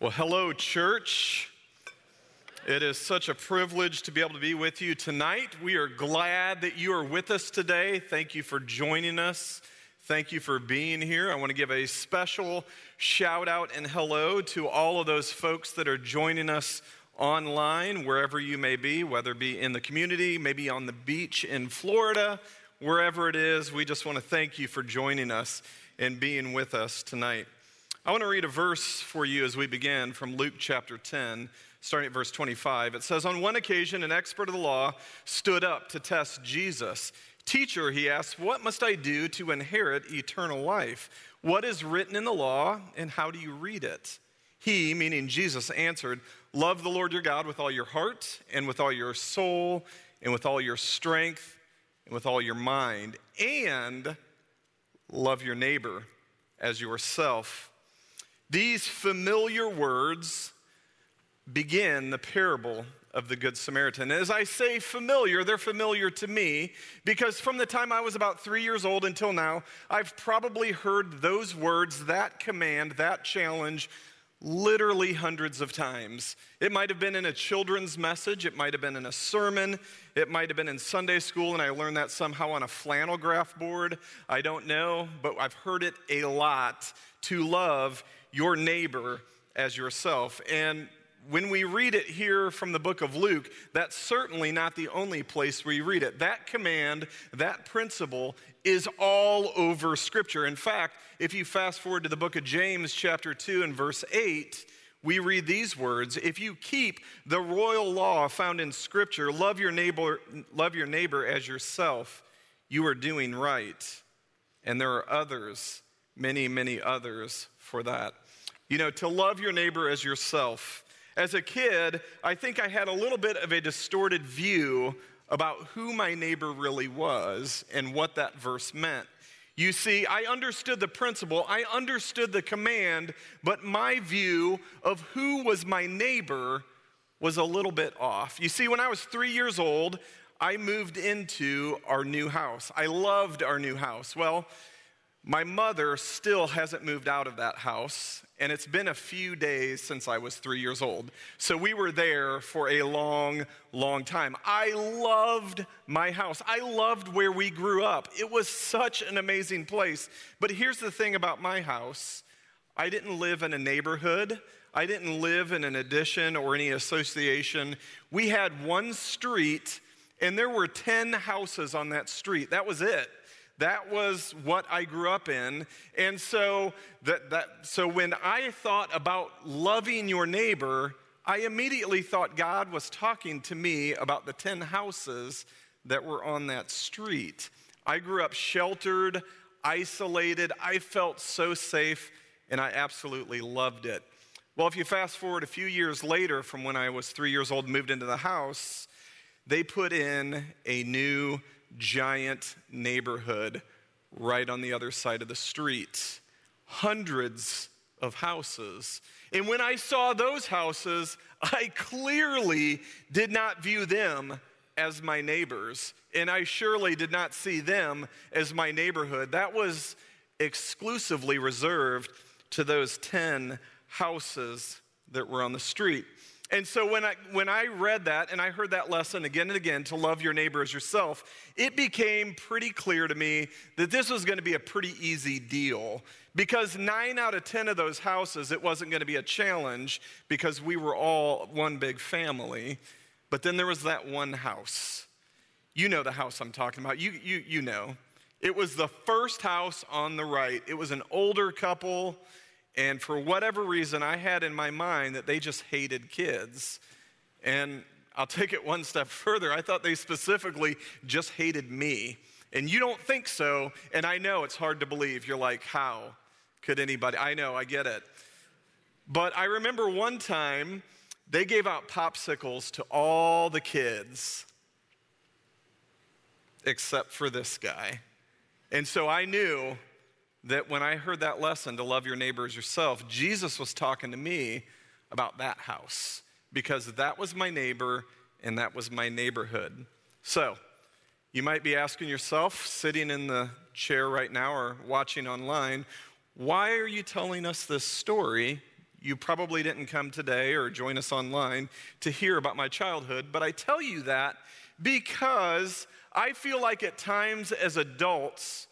Well, hello, church. It is such a privilege to be able to be with you tonight. We are glad that you are with us today. Thank you for joining us. Thank you for being here. I want to give a special shout out and hello to all of those folks that are joining us online, wherever you may be, whether it be in the community, maybe on the beach in Florida, wherever it is. We just want to thank you for joining us and being with us tonight. I want to read a verse for you as we begin from Luke chapter 10, starting at verse 25. It says, On one occasion, an expert of the law stood up to test Jesus. Teacher, he asked, What must I do to inherit eternal life? What is written in the law, and how do you read it? He, meaning Jesus, answered, Love the Lord your God with all your heart, and with all your soul, and with all your strength, and with all your mind, and love your neighbor as yourself. These familiar words begin the parable of the Good Samaritan. And As I say familiar, they're familiar to me because from the time I was about three years old until now, I've probably heard those words, that command, that challenge, literally hundreds of times. It might have been in a children's message, it might have been in a sermon, it might have been in Sunday school, and I learned that somehow on a flannel graph board. I don't know, but I've heard it a lot to love your neighbor as yourself. And when we read it here from the book of Luke, that's certainly not the only place we read it. That command, that principle is all over Scripture. In fact, if you fast forward to the book of James, chapter 2, and verse 8, we read these words If you keep the royal law found in Scripture, love your neighbor, love your neighbor as yourself, you are doing right. And there are others, many, many others for that. You know, to love your neighbor as yourself. As a kid, I think I had a little bit of a distorted view about who my neighbor really was and what that verse meant. You see, I understood the principle, I understood the command, but my view of who was my neighbor was a little bit off. You see, when I was three years old, I moved into our new house. I loved our new house. Well, my mother still hasn't moved out of that house, and it's been a few days since I was three years old. So we were there for a long, long time. I loved my house. I loved where we grew up. It was such an amazing place. But here's the thing about my house I didn't live in a neighborhood, I didn't live in an addition or any association. We had one street, and there were 10 houses on that street. That was it. That was what I grew up in. And so, that, that, so when I thought about loving your neighbor, I immediately thought God was talking to me about the 10 houses that were on that street. I grew up sheltered, isolated. I felt so safe, and I absolutely loved it. Well, if you fast forward a few years later from when I was three years old moved into the house, they put in a new giant neighborhood right on the other side of the street. Hundreds of houses. And when I saw those houses, I clearly did not view them as my neighbors. And I surely did not see them as my neighborhood. That was exclusively reserved to those 10 houses that were on the street. And so when I, when I read that and I heard that lesson again and again to love your neighbor as yourself, it became pretty clear to me that this was going to be a pretty easy deal. Because nine out of 10 of those houses, it wasn't going to be a challenge because we were all one big family. But then there was that one house. You know the house I'm talking about. You, you, you know. It was the first house on the right. It was an older couple. And for whatever reason, I had in my mind that they just hated kids. And I'll take it one step further. I thought they specifically just hated me. And you don't think so. And I know it's hard to believe. You're like, how could anybody? I know, I get it. But I remember one time they gave out popsicles to all the kids except for this guy. And so I knew that when I heard that lesson to love your neighbor as yourself, Jesus was talking to me about that house because that was my neighbor and that was my neighborhood. So, you might be asking yourself, sitting in the chair right now or watching online, why are you telling us this story? you probably didn't come today or join us online to hear about my childhood, but I tell you that because I feel like at times as adults,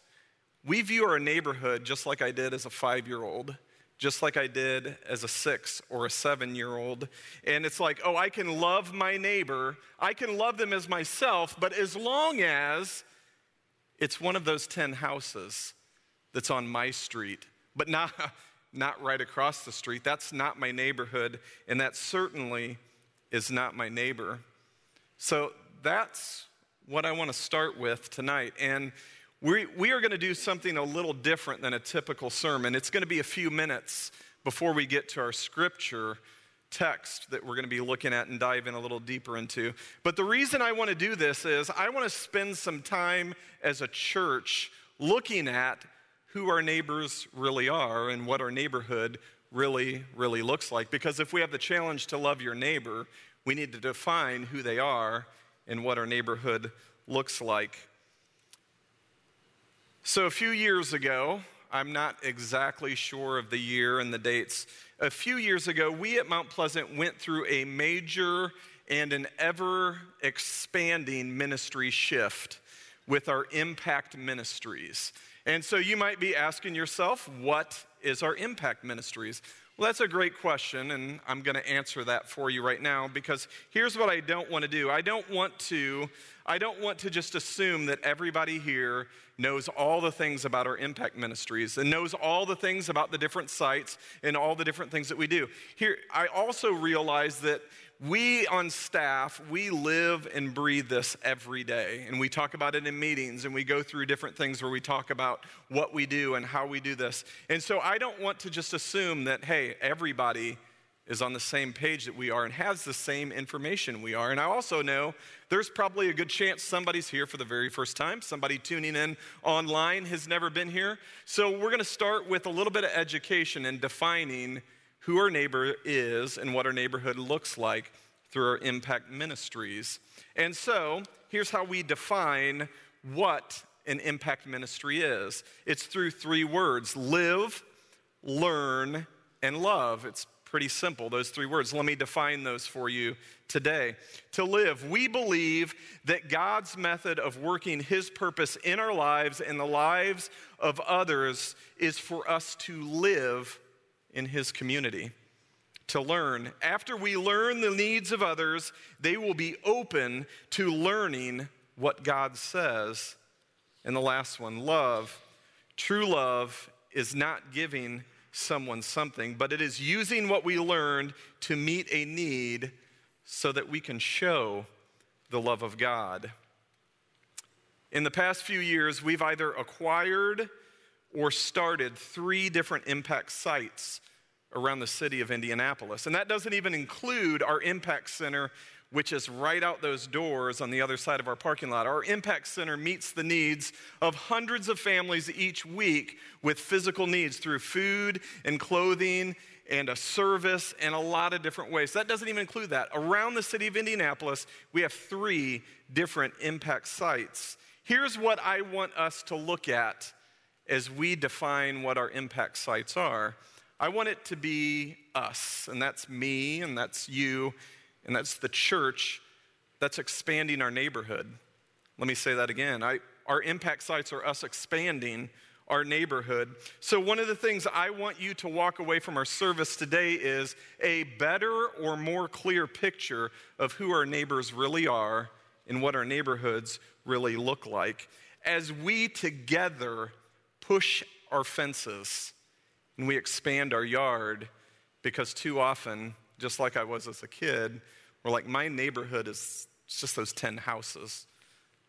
we view our neighborhood just like I did as a five year old, just like I did as a six or a seven year old. And it's like, oh, I can love my neighbor, I can love them as myself, but as long as it's one of those 10 houses that's on my street, but not, not right across the street. That's not my neighborhood, and that certainly is not my neighbor. So that's what I want to start with tonight. And we, we are going to do something a little different than a typical sermon. It's going to be a few minutes before we get to our scripture text that we're going to be looking at and dive in a little deeper into. But the reason I want to do this is I want to spend some time as a church looking at who our neighbors really are and what our neighborhood really, really looks like. Because if we have the challenge to love your neighbor, we need to define who they are and what our neighborhood looks like. So, a few years ago, I'm not exactly sure of the year and the dates. A few years ago, we at Mount Pleasant went through a major and an ever expanding ministry shift with our impact ministries. And so you might be asking yourself, what is our impact ministries? Well, that's a great question, and I'm going to answer that for you right now because here's what I don't want to do. I don't want to I don't want to just assume that everybody here knows all the things about our impact ministries and knows all the things about the different sites and all the different things that we do. Here I also realize that we on staff, we live and breathe this every day. And we talk about it in meetings and we go through different things where we talk about what we do and how we do this. And so I don't want to just assume that, hey, everybody is on the same page that we are and has the same information we are. And I also know there's probably a good chance somebody's here for the very first time. Somebody tuning in online has never been here. So we're going to start with a little bit of education and defining who our neighbor is and what our neighborhood looks like through our impact ministries. And so, here's how we define what an impact ministry is it's through three words live, learn, and love. It's pretty simple, those three words. Let me define those for you today. To live, we believe that God's method of working His purpose in our lives and the lives of others is for us to live in his community to learn. After we learn the needs of others, they will be open to learning what God says. And the last one love. True love is not giving someone something, but it is using what we learned to meet a need so that we can show the love of God. In the past few years, we've either acquired or started three different impact sites around the city of Indianapolis. And that doesn't even include our impact center, which is right out those doors on the other side of our parking lot. Our impact center meets the needs of hundreds of families each week with physical needs through food and clothing and a service and a lot of different ways. That doesn't even include that. Around the city of Indianapolis, we have three different impact sites. Here's what I want us to look at as we define what our impact sites are. I want it to be us, and that's me, and that's you, and that's the church that's expanding our neighborhood. Let me say that again. I, our impact sites are us expanding our neighborhood. So, one of the things I want you to walk away from our service today is a better or more clear picture of who our neighbors really are and what our neighborhoods really look like as we together push our fences and we expand our yard because too often, just like I was as a kid, we're like, my neighborhood is just those 10 houses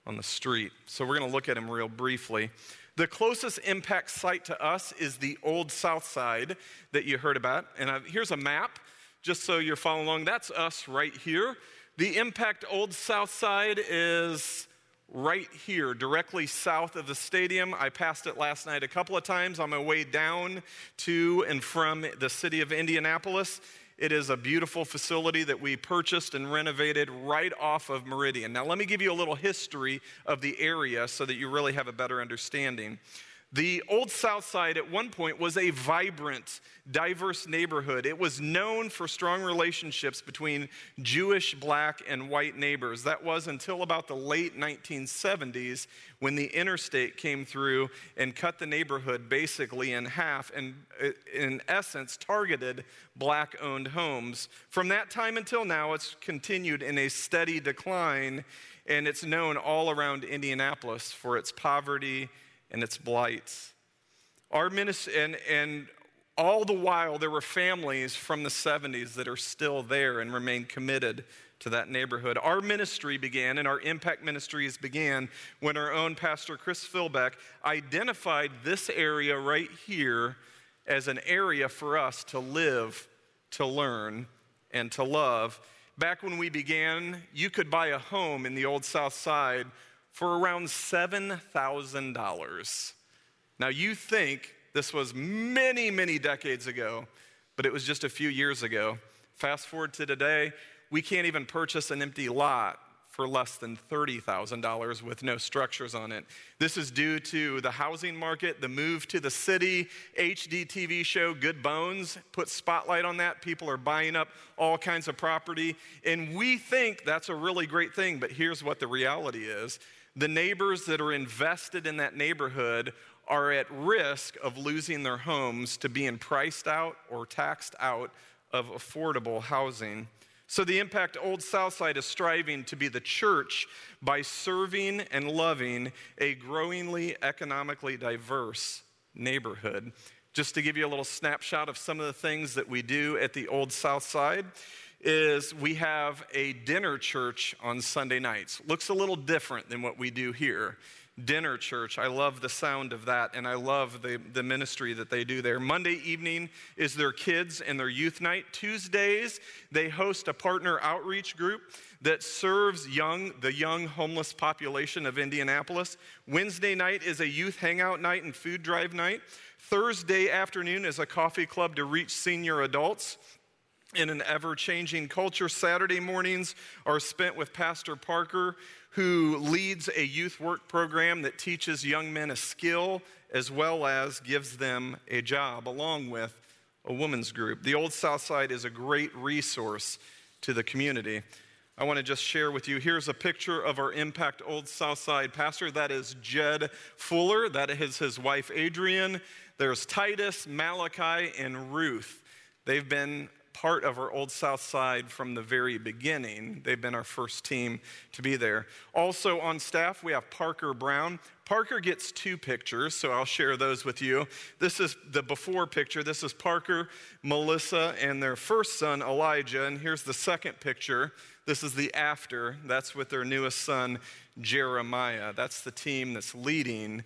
on the street. So we're going to look at them real briefly. The closest impact site to us is the Old South Side that you heard about. And I've, here's a map, just so you're following along. That's us right here. The impact Old South Side is right here, directly south of the stadium. I passed it last night a couple of times on my way down to and from the city of Indianapolis. It is a beautiful facility that we purchased and renovated right off of Meridian. Now, let me give you a little history of the area so that you really have a better understanding. The Old South Side at one point was a vibrant, diverse neighborhood. It was known for strong relationships between Jewish, black, and white neighbors. That was until about the late 1970s when the interstate came through and cut the neighborhood basically in half and, uh, in essence, targeted black owned homes. From that time until now, it's continued in a steady decline, and it's known all around Indianapolis for its poverty and its blights. Our ministry, and, and all the while, there were families from the 70s that are still there and remain committed to that neighborhood. Our ministry began, and our impact ministries began when our own pastor, Chris Philbeck, identified this area right here as an area for us to live, to learn, and to love. Back when we began, you could buy a home in the old South Side for around $7,000. Now, you think this was many, many decades ago, but it was just a few years ago. Fast forward to today, we can't even purchase an empty lot for less than $30,000 with no structures on it. This is due to the housing market, the move to the city, HGTV show Good Bones put spotlight on that. People are buying up all kinds of property, and we think that's a really great thing, but here's what the reality is the neighbors that are invested in that neighborhood are at risk of losing their homes to being priced out or taxed out of affordable housing. So, the Impact Old Southside is striving to be the church by serving and loving a growingly economically diverse neighborhood. Just to give you a little snapshot of some of the things that we do at the Old Southside is we have a dinner church on Sunday nights. Looks a little different than what we do here. Dinner church. I love the sound of that, and I love the, the ministry that they do there. Monday evening is their kids and their youth night. Tuesdays, they host a partner outreach group that serves young, the young homeless population of Indianapolis. Wednesday night is a youth hangout night and food drive night. Thursday afternoon is a coffee club to reach senior adults in an ever changing culture. Saturday mornings are spent with Pastor Parker, who leads a youth work program that teaches young men a skill as well as gives them a job, along with a women's group. The Old South Side is a great resource to the community. I want to just share with you here's a picture of our Impact Old South Side pastor. That is Jed Fuller, that is his wife Adrian. There's Titus, Malachi, and Ruth. They've been part of our Old South Side from the very beginning. They've been our first team to be there. Also on staff, we have Parker Brown. Parker gets two pictures, so I'll share those with you. This is the before picture. This is Parker, Melissa, and their first son, Elijah. And here's the second picture. This is the after. That's with their newest son, Jeremiah. That's the team that's leading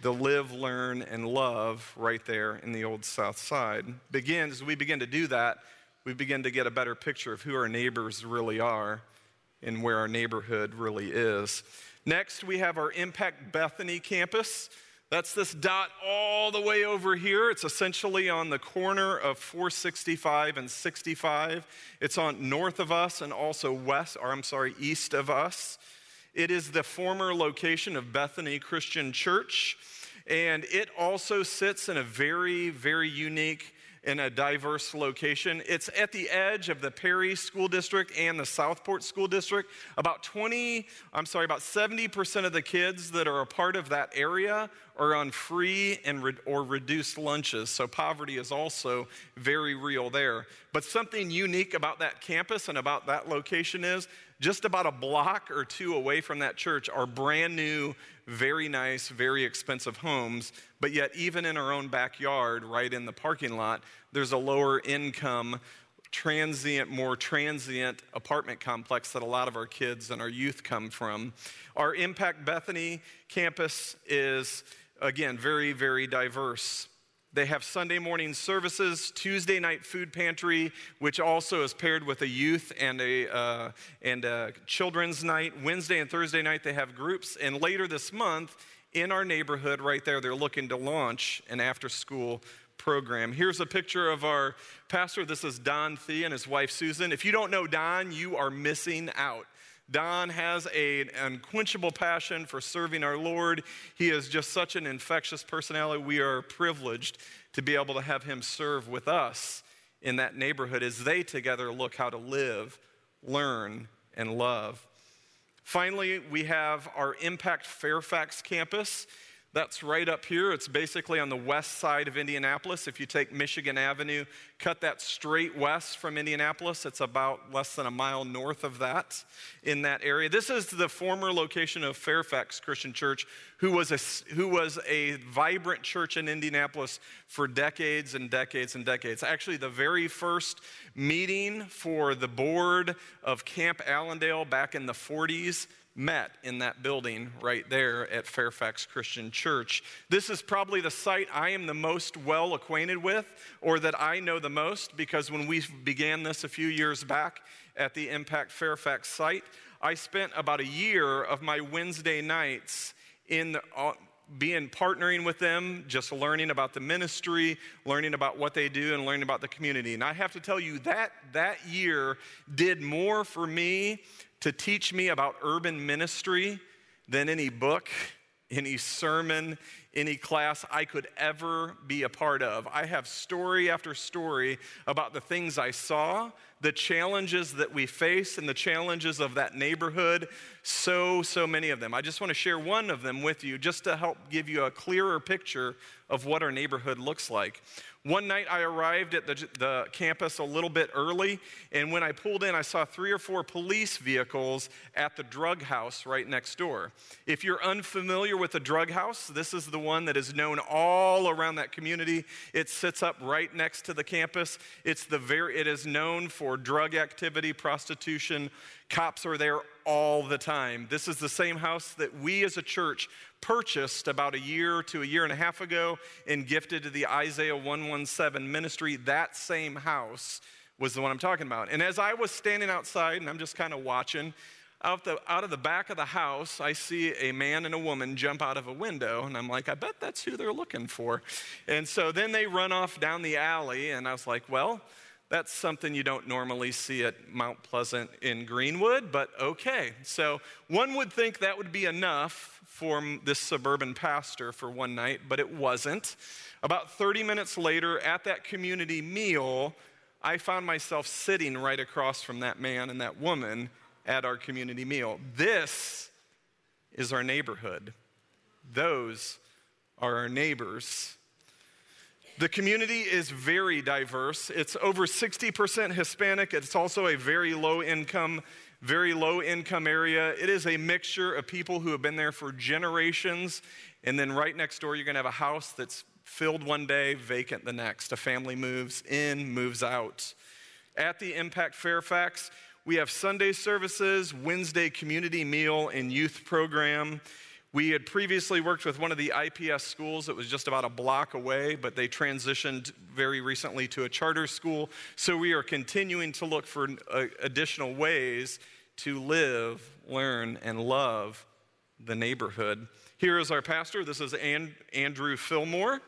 the live, learn, and love right there in the old South Side. Begins, we begin to do that, we begin to get a better picture of who our neighbors really are and where our neighborhood really is. Next, we have our Impact Bethany campus. That's this dot all the way over here. It's essentially on the corner of 465 and 65. It's on north of us and also west, or I'm sorry, east of us. It is the former location of Bethany Christian Church, and it also sits in a very, very unique in a diverse location. It's at the edge of the Perry School District and the Southport School District. About 20, I'm sorry, about 70% of the kids that are a part of that area are on free and re- or reduced lunches. So poverty is also very real there. But something unique about that campus and about that location is just about a block or two away from that church are brand new, very nice, very expensive homes. But yet, even in our own backyard, right in the parking lot, there's a lower income, transient, more transient apartment complex that a lot of our kids and our youth come from. Our Impact Bethany campus is, again, very, very diverse. They have Sunday morning services, Tuesday night food pantry, which also is paired with a youth and a, uh, and a children's night. Wednesday and Thursday night, they have groups. And later this month, in our neighborhood right there, they're looking to launch an after school program. Here's a picture of our pastor. This is Don Thea and his wife Susan. If you don't know Don, you are missing out. Don has a, an unquenchable passion for serving our Lord. He is just such an infectious personality. We are privileged to be able to have him serve with us in that neighborhood as they together look how to live, learn, and love. Finally, we have our Impact Fairfax campus. That's right up here. It's basically on the west side of Indianapolis. If you take Michigan Avenue, cut that straight west from Indianapolis, it's about less than a mile north of that in that area. This is the former location of Fairfax Christian Church, who was a, who was a vibrant church in Indianapolis for decades and decades and decades. Actually, the very first meeting for the board of Camp Allendale back in the 40s met in that building right there at Fairfax Christian Church. This is probably the site I am the most well acquainted with, or that I know the most, because when we began this a few years back at the Impact Fairfax site, I spent about a year of my Wednesday nights in the, uh, being partnering with them, just learning about the ministry, learning about what they do, and learning about the community. And I have to tell you that that year did more for me to teach me about urban ministry than any book, any sermon, any class I could ever be a part of. I have story after story about the things I saw, the challenges that we face, and the challenges of that neighborhood. So, so many of them. I just want to share one of them with you just to help give you a clearer picture of what our neighborhood looks like. One night I arrived at the, the campus a little bit early, and when I pulled in, I saw three or four police vehicles at the drug house right next door. If you're unfamiliar with the drug house, this is the one that is known all around that community. It sits up right next to the campus. It's the very, it is known for drug activity, prostitution. Cops are there all the time. This is the same house that we as a church purchased about a year to a year and a half ago and gifted to the Isaiah 117 ministry. That same house was the one I'm talking about. And as I was standing outside and I'm just kind of watching, out, the, out of the back of the house, I see a man and a woman jump out of a window, and I'm like, I bet that's who they're looking for. And so then they run off down the alley, and I was like, well, that's something you don't normally see at Mount Pleasant in Greenwood, but okay. So one would think that would be enough for this suburban pastor for one night, but it wasn't. About 30 minutes later, at that community meal, I found myself sitting right across from that man and that woman at our community meal. This is our neighborhood. Those are our neighbors. The community is very diverse. It's over 60% Hispanic. It's also a very low income, very low income area. It is a mixture of people who have been there for generations. And then right next door, you're going to have a house that's filled one day, vacant the next. A family moves in, moves out. At the Impact Fairfax, we have Sunday services, Wednesday community meal, and youth program. We had previously worked with one of the IPS schools that was just about a block away, but they transitioned very recently to a charter school. So we are continuing to look for uh, additional ways to live, learn, and love the neighborhood. Here is our pastor. This is Andrew Fillmore.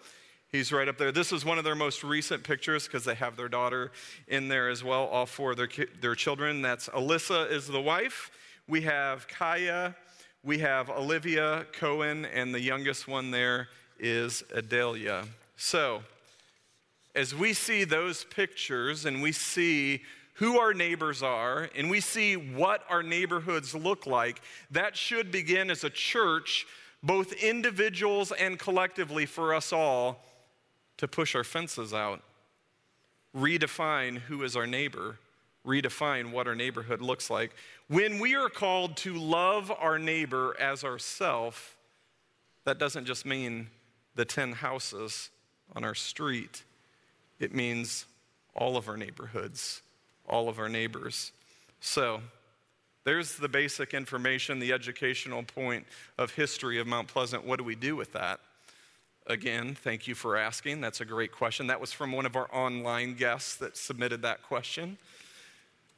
He's right up there. This is one of their most recent pictures because they have their daughter in there as well, all four of their, their children. That's Alyssa is the wife. We have Kaya we have Olivia Cohen, and the youngest one there is Adelia. So, as we see those pictures and we see who our neighbors are and we see what our neighborhoods look like, that should begin as a church, both individuals and collectively for us all, to push our fences out, redefine who is our neighbor, redefine what our neighborhood looks like. When we are called to love our neighbor as ourself, that doesn't just mean the 10 houses on our street. It means all of our neighborhoods, all of our neighbors. So, there's the basic information, the educational point of history of Mount Pleasant. What do we do with that? Again, thank you for asking. That's a great question. That was from one of our online guests that submitted that question.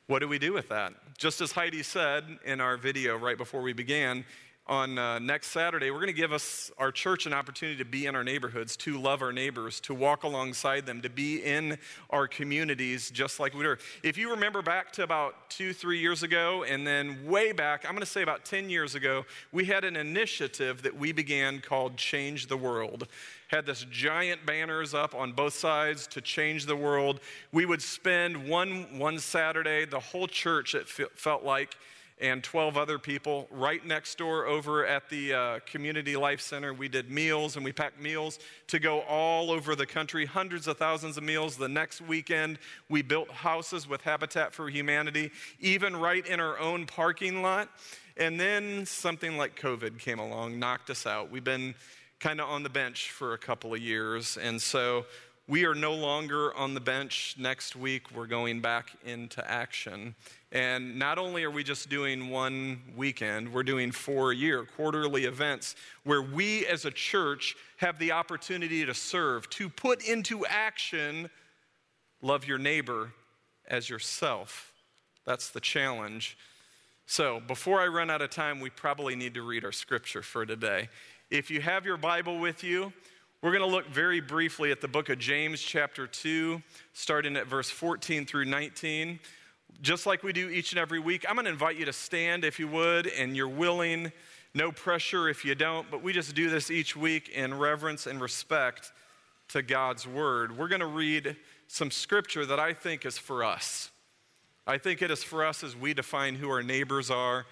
What do we do with that? Just as Heidi said in our video right before we began, on uh, next Saturday, we're going to give us, our church, an opportunity to be in our neighborhoods, to love our neighbors, to walk alongside them, to be in our communities just like we were. If you remember back to about two, three years ago, and then way back, I'm going to say about 10 years ago, we had an initiative that we began called Change the World. Had this giant banners up on both sides to change the world. We would spend one, one Saturday, the whole church, it felt like, and 12 other people right next door over at the uh, Community Life Center. We did meals and we packed meals to go all over the country, hundreds of thousands of meals. The next weekend, we built houses with Habitat for Humanity, even right in our own parking lot. And then something like COVID came along, knocked us out. We've been kind of on the bench for a couple of years. And so we are no longer on the bench. Next week, we're going back into action. And not only are we just doing one weekend, we're doing four year quarterly events where we as a church have the opportunity to serve, to put into action love your neighbor as yourself. That's the challenge. So, before I run out of time, we probably need to read our scripture for today. If you have your Bible with you, we're going to look very briefly at the book of James, chapter 2, starting at verse 14 through 19 just like we do each and every week, I'm going to invite you to stand if you would and you're willing. No pressure if you don't, but we just do this each week in reverence and respect to God's word. We're going to read some scripture that I think is for us. I think it is for us as we define who our neighbors are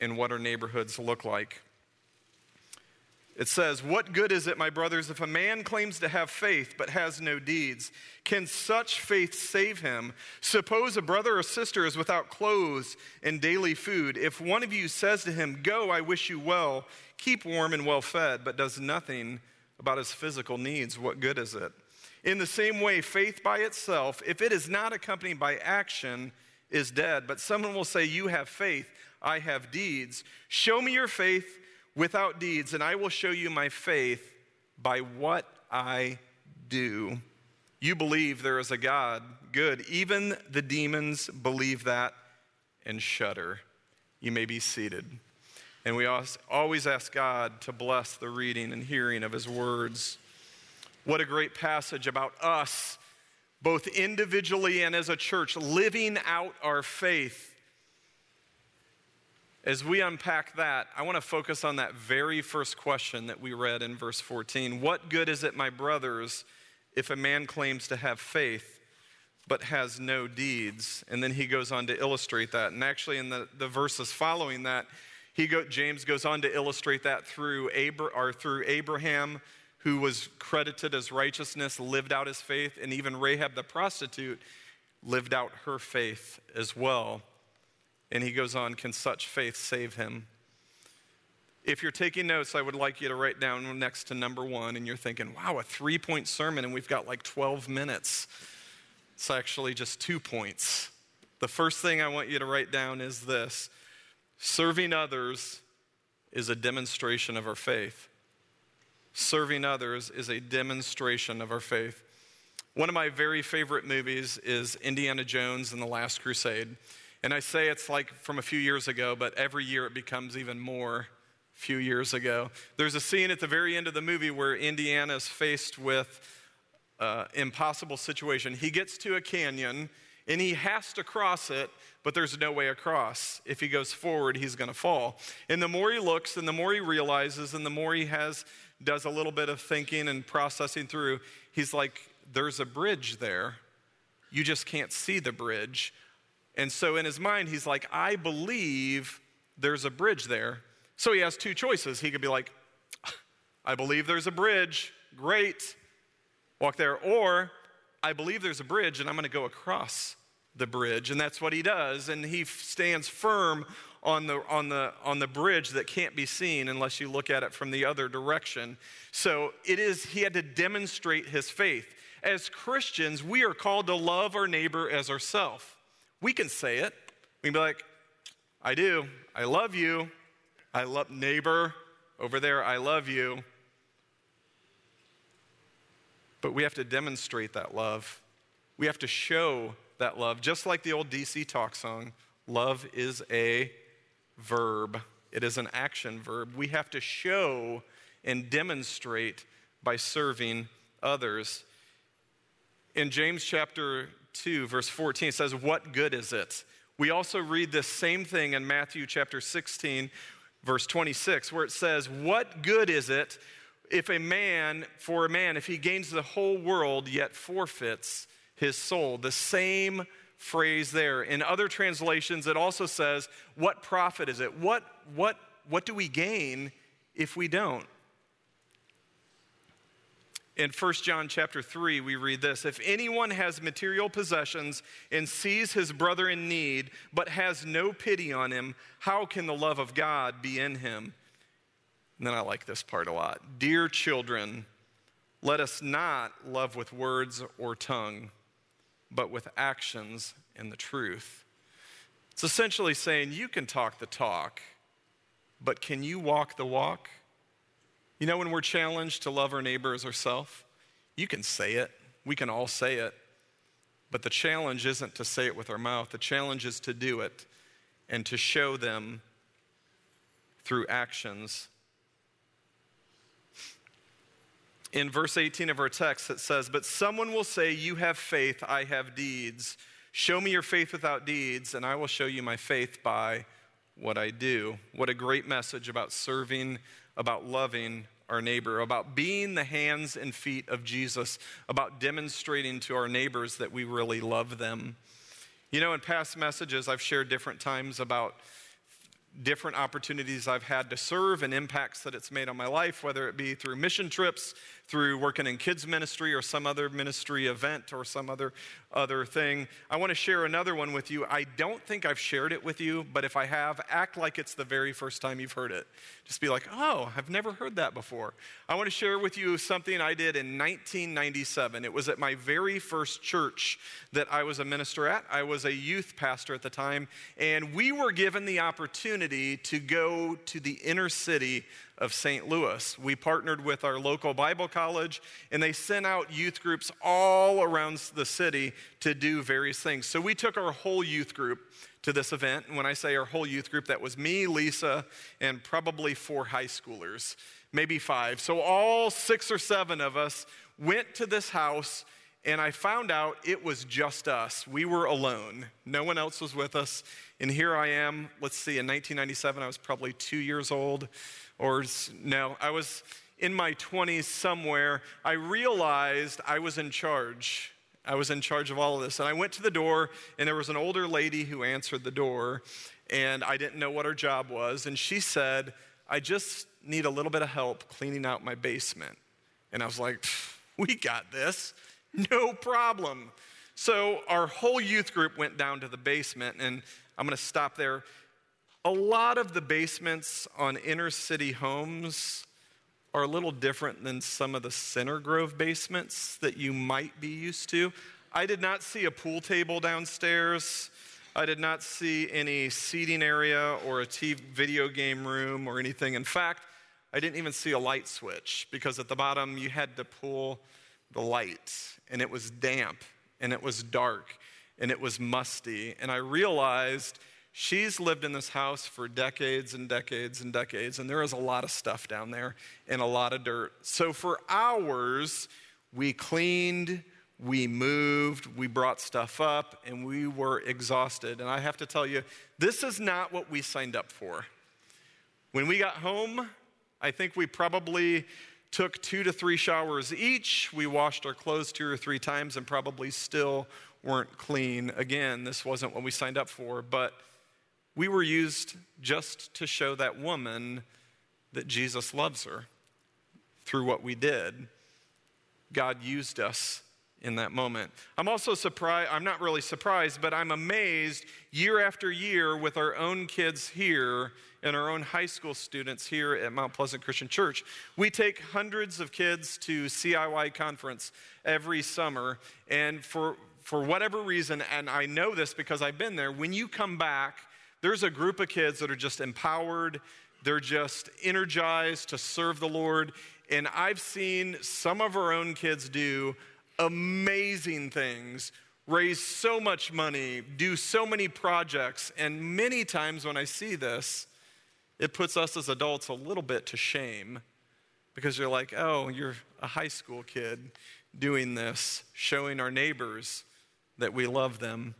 and what our neighborhoods look like. It says, What good is it, my brothers, if a man claims to have faith but has no deeds? Can such faith save him? Suppose a brother or sister is without clothes and daily food. If one of you says to him, Go, I wish you well, keep warm and well fed, but does nothing about his physical needs, what good is it? In the same way, faith by itself, if it is not accompanied by action, is dead. But someone will say, You have faith, I have deeds. Show me your faith without deeds, and I will show you my faith by what I do. You believe there is a God. Good. Even the demons believe that and shudder. You may be seated. And we always ask God to bless the reading and hearing of His words. What a great passage about us, both individually and as a church, living out our faith as we unpack that, I want to focus on that very first question that we read in verse 14. What good is it, my brothers, if a man claims to have faith but has no deeds? And then he goes on to illustrate that. And actually, in the, the verses following that, he go, James goes on to illustrate that through, Abra, or through Abraham, who was credited as righteousness, lived out his faith, and even Rahab the prostitute lived out her faith as well. And he goes on, Can such faith save him? If you're taking notes, I would like you to write down next to number one, and you're thinking, wow, a three point sermon, and we've got like 12 minutes. It's actually just two points. The first thing I want you to write down is this serving others is a demonstration of our faith. Serving others is a demonstration of our faith. One of my very favorite movies is Indiana Jones and the Last Crusade. And I say it's like from a few years ago, but every year it becomes even more few years ago. There's a scene at the very end of the movie where Indiana is faced with an impossible situation. He gets to a canyon and he has to cross it, but there's no way across. If he goes forward, he's going to fall. And the more he looks and the more he realizes and the more he has does a little bit of thinking and processing through, he's like there's a bridge there. You just can't see the bridge. And so in his mind, he's like, I believe there's a bridge there. So he has two choices. He could be like, I believe there's a bridge. Great. Walk there. Or, I believe there's a bridge and I'm going to go across the bridge. And that's what he does. And he stands firm on the, on, the, on the bridge that can't be seen unless you look at it from the other direction. So it is, he had to demonstrate his faith. As Christians, we are called to love our neighbor as ourselves. We can say it. We can be like, I do. I love you. I love neighbor over there. I love you. But we have to demonstrate that love. We have to show that love. Just like the old DC talk song, love is a verb. it is an action verb. We have to show and demonstrate by serving others. In James chapter 2, verse 14, it says, What good is it? We also read this same thing in Matthew chapter 16, verse 26, where it says, What good is it if a man, for a man, if he gains the whole world yet forfeits his soul? The same phrase there. In other translations, it also says, What profit is it? What, what, what do we gain if we don't? In 1 John chapter 3, we read this If anyone has material possessions and sees his brother in need, but has no pity on him, how can the love of God be in him? And then I like this part a lot. Dear children, let us not love with words or tongue, but with actions and the truth. It's essentially saying you can talk the talk, but can you walk the walk? You know, when we're challenged to love our neighbor as ourselves, you can say it. We can all say it. But the challenge isn't to say it with our mouth, the challenge is to do it and to show them through actions. In verse 18 of our text, it says, But someone will say, You have faith, I have deeds. Show me your faith without deeds, and I will show you my faith by what I do. What a great message about serving, about loving our neighbor, about being the hands and feet of Jesus, about demonstrating to our neighbors that we really love them. You know, in past messages, I've shared different times about different opportunities I've had to serve and impacts that it's made on my life, whether it be through mission trips, through working in kids ministry or some other ministry event or some other other thing. I want to share another one with you. I don't think I've shared it with you, but if I have, act like it's the very first time you've heard it. Just be like, "Oh, I've never heard that before." I want to share with you something I did in 1997. It was at my very first church that I was a minister at. I was a youth pastor at the time, and we were given the opportunity to go to the inner city of St. Louis. We partnered with our local Bible college, and they sent out youth groups all around the city to do various things. So we took our whole youth group to this event. And when I say our whole youth group, that was me, Lisa, and probably four high schoolers, maybe five. So all six or seven of us went to this house and I found out it was just us. We were alone. No one else was with us. And here I am, let's see, in 1997, I was probably two years old or no, I was in my 20s somewhere. I realized I was in charge. I was in charge of all of this. And I went to the door, and there was an older lady who answered the door, and I didn't know what her job was. And she said, I just need a little bit of help cleaning out my basement. And I was like, we got this, no problem. So our whole youth group went down to the basement, and I'm gonna stop there a lot of the basements on inner city homes are a little different than some of the Center Grove basements that you might be used to. I did not see a pool table downstairs. I did not see any seating area or a TV video game room or anything. In fact, I didn't even see a light switch because at the bottom you had to pull the light and it was damp and it was dark and it was musty. And I realized She's lived in this house for decades and decades and decades, and there is a lot of stuff down there and a lot of dirt. So for hours, we cleaned, we moved, we brought stuff up, and we were exhausted. And I have to tell you, this is not what we signed up for. When we got home, I think we probably took two to three showers each. We washed our clothes two or three times and probably still weren't clean. Again, this wasn't what we signed up for, but we were used just to show that woman that Jesus loves her through what we did. God used us in that moment. I'm also surprised, I'm not really surprised, but I'm amazed year after year with our own kids here and our own high school students here at Mount Pleasant Christian Church. We take hundreds of kids to CIY conference every summer, and for for whatever reason, and I know this because I've been there, when you come back, there's a group of kids that are just empowered, they're just energized to serve the Lord. And I've seen some of our own kids do amazing things, raise so much money, do so many projects. And many times when I see this, it puts us as adults a little bit to shame because you're like, oh, you're a high school kid doing this, showing our neighbors that we love them.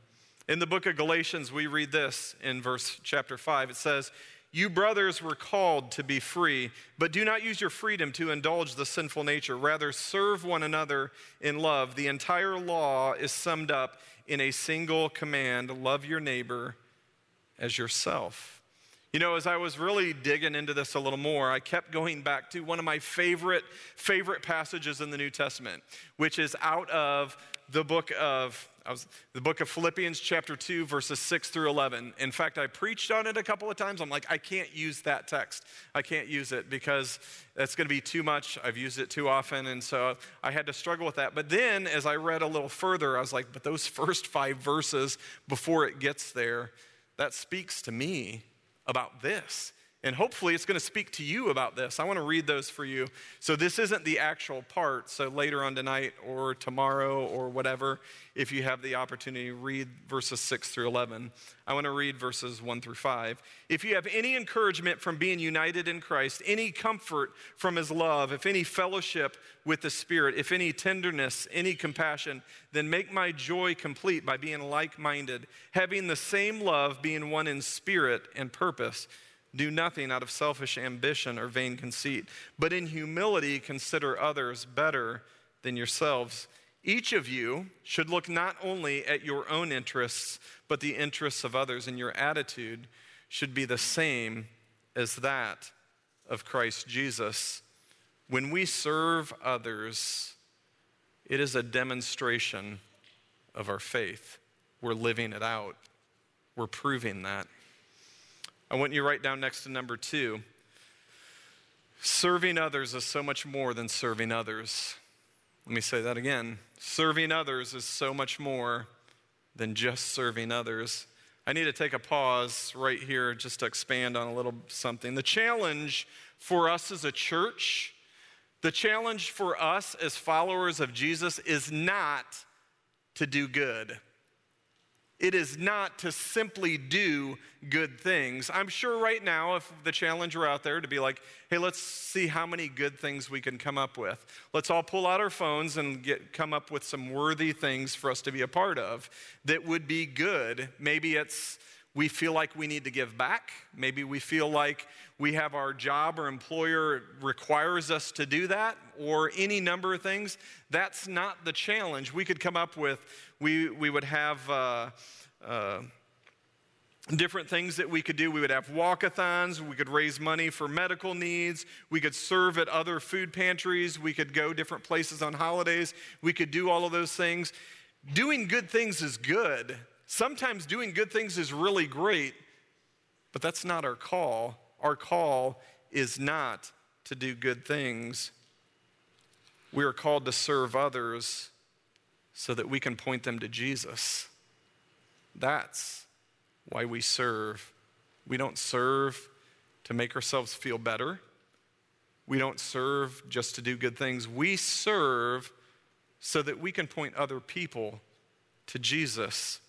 In the book of Galatians, we read this in verse chapter 5. It says, You brothers were called to be free, but do not use your freedom to indulge the sinful nature. Rather, serve one another in love. The entire law is summed up in a single command love your neighbor as yourself. You know, as I was really digging into this a little more, I kept going back to one of my favorite, favorite passages in the New Testament, which is out of the book of was, the book of Philippians, chapter 2, verses 6 through 11. In fact, I preached on it a couple of times. I'm like, I can't use that text. I can't use it because it's going to be too much. I've used it too often. And so I had to struggle with that. But then as I read a little further, I was like, but those first five verses before it gets there, that speaks to me about this. And hopefully, it's going to speak to you about this. I want to read those for you. So, this isn't the actual part. So, later on tonight or tomorrow or whatever, if you have the opportunity, read verses 6 through 11. I want to read verses 1 through 5. If you have any encouragement from being united in Christ, any comfort from his love, if any fellowship with the Spirit, if any tenderness, any compassion, then make my joy complete by being like minded, having the same love, being one in spirit and purpose. Do nothing out of selfish ambition or vain conceit, but in humility consider others better than yourselves. Each of you should look not only at your own interests, but the interests of others, and your attitude should be the same as that of Christ Jesus. When we serve others, it is a demonstration of our faith. We're living it out, we're proving that. I want you write down next to number two serving others is so much more than serving others. Let me say that again. Serving others is so much more than just serving others. I need to take a pause right here just to expand on a little something. The challenge for us as a church, the challenge for us as followers of Jesus is not to do good. It is not to simply do good things. I'm sure right now, if the challenge were out there to be like, hey, let's see how many good things we can come up with. Let's all pull out our phones and get, come up with some worthy things for us to be a part of that would be good. Maybe it's we feel like we need to give back. Maybe we feel like we have our job or employer requires us to do that, or any number of things. That's not the challenge. We could come up with, we, we would have uh, uh, different things that we could do. We would have walkathons, we could raise money for medical needs, we could serve at other food pantries, we could go different places on holidays, we could do all of those things. Doing good things is good. Sometimes doing good things is really great, but that's not our call. Our call is not to do good things. We are called to serve others so that we can point them to Jesus. That's why we serve. We don't serve to make ourselves feel better. We don't serve just to do good things. We serve so that we can point other people to Jesus.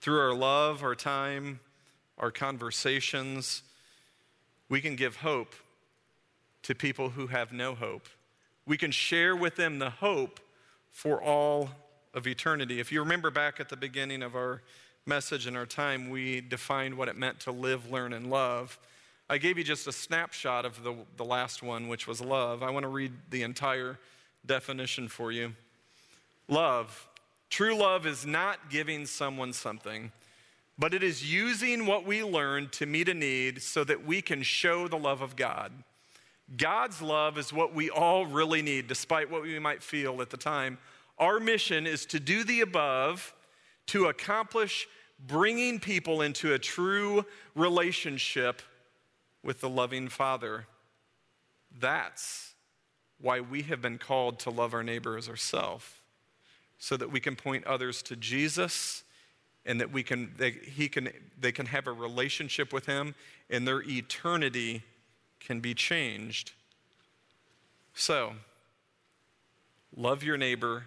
Through our love, our time, our conversations, we can give hope to people who have no hope. We can share with them the hope for all of eternity. If you remember back at the beginning of our message and our time, we defined what it meant to live, learn, and love. I gave you just a snapshot of the, the last one, which was love. I want to read the entire definition for you. Love True love is not giving someone something, but it is using what we learned to meet a need so that we can show the love of God. God's love is what we all really need, despite what we might feel at the time. Our mission is to do the above to accomplish bringing people into a true relationship with the loving Father. That's why we have been called to love our neighbor as ourselves so that we can point others to Jesus and that we can they, he can they can have a relationship with him and their eternity can be changed so love your neighbor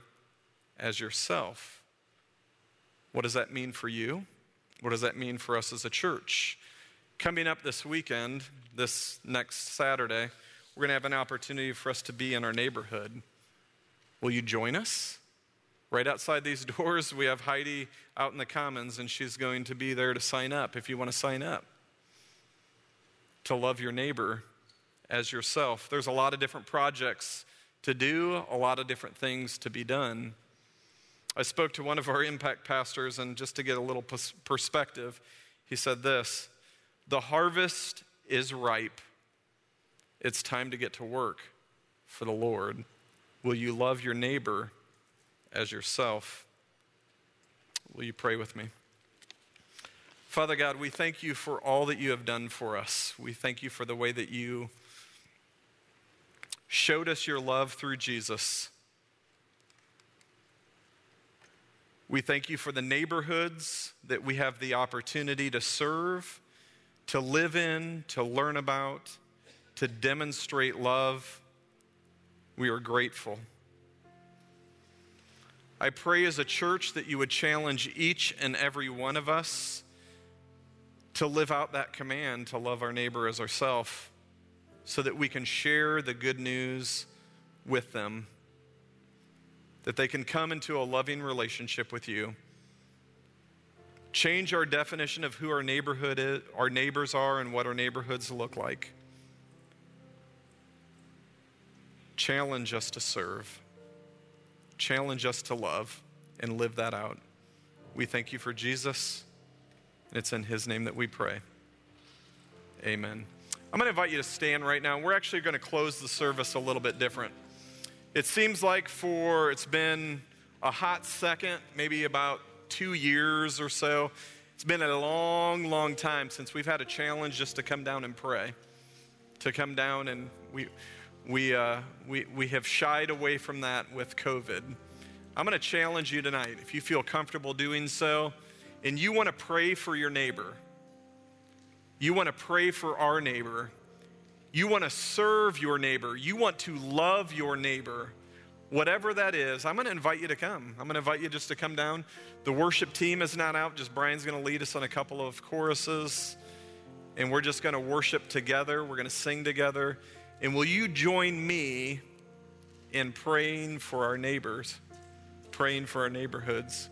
as yourself what does that mean for you what does that mean for us as a church Coming up this weekend, this next Saturday, we're going to have an opportunity for us to be in our neighborhood. Will you join us? Right outside these doors, we have Heidi out in the commons, and she's going to be there to sign up if you want to sign up. To love your neighbor as yourself. There's a lot of different projects to do, a lot of different things to be done. I spoke to one of our impact pastors, and just to get a little perspective, he said this The harvest is ripe. It's time to get to work for the Lord. Will you love your neighbor as yourself? Will you pray with me? Father God, we thank you for all that you have done for us. We thank you for the way that you showed us your love through Jesus. We thank you for the neighborhoods that we have the opportunity to serve, to live in, to learn about, to demonstrate love. We are grateful. I pray as a church that you would challenge each and every one of us to live out that command to love our neighbor as ourselves so that we can share the good news with them, that they can come into a loving relationship with you. Change our definition of who our neighborhood is, our neighbors are and what our neighborhoods look like. Challenge us to serve. Challenge us to love and live that out. We thank you for Jesus. It's in his name that we pray. Amen. I'm going to invite you to stand right now. We're actually going to close the service a little bit different. It seems like for it's been a hot second, maybe about two years or so. It's been a long, long time since we've had a challenge just to come down and pray, to come down and we, we, uh, we, we have shied away from that with COVID. I'm going to challenge you tonight, if you feel comfortable doing so, and you want to pray for your neighbor you want to pray for our neighbor. You want to serve your neighbor. You want to love your neighbor. Whatever that is, I'm going to invite you to come. I'm going to invite you just to come down. The worship team is not out, just Brian's going to lead us on a couple of choruses. And we're just going to worship together. We're going to sing together. And will you join me in praying for our neighbors, praying for our neighborhoods?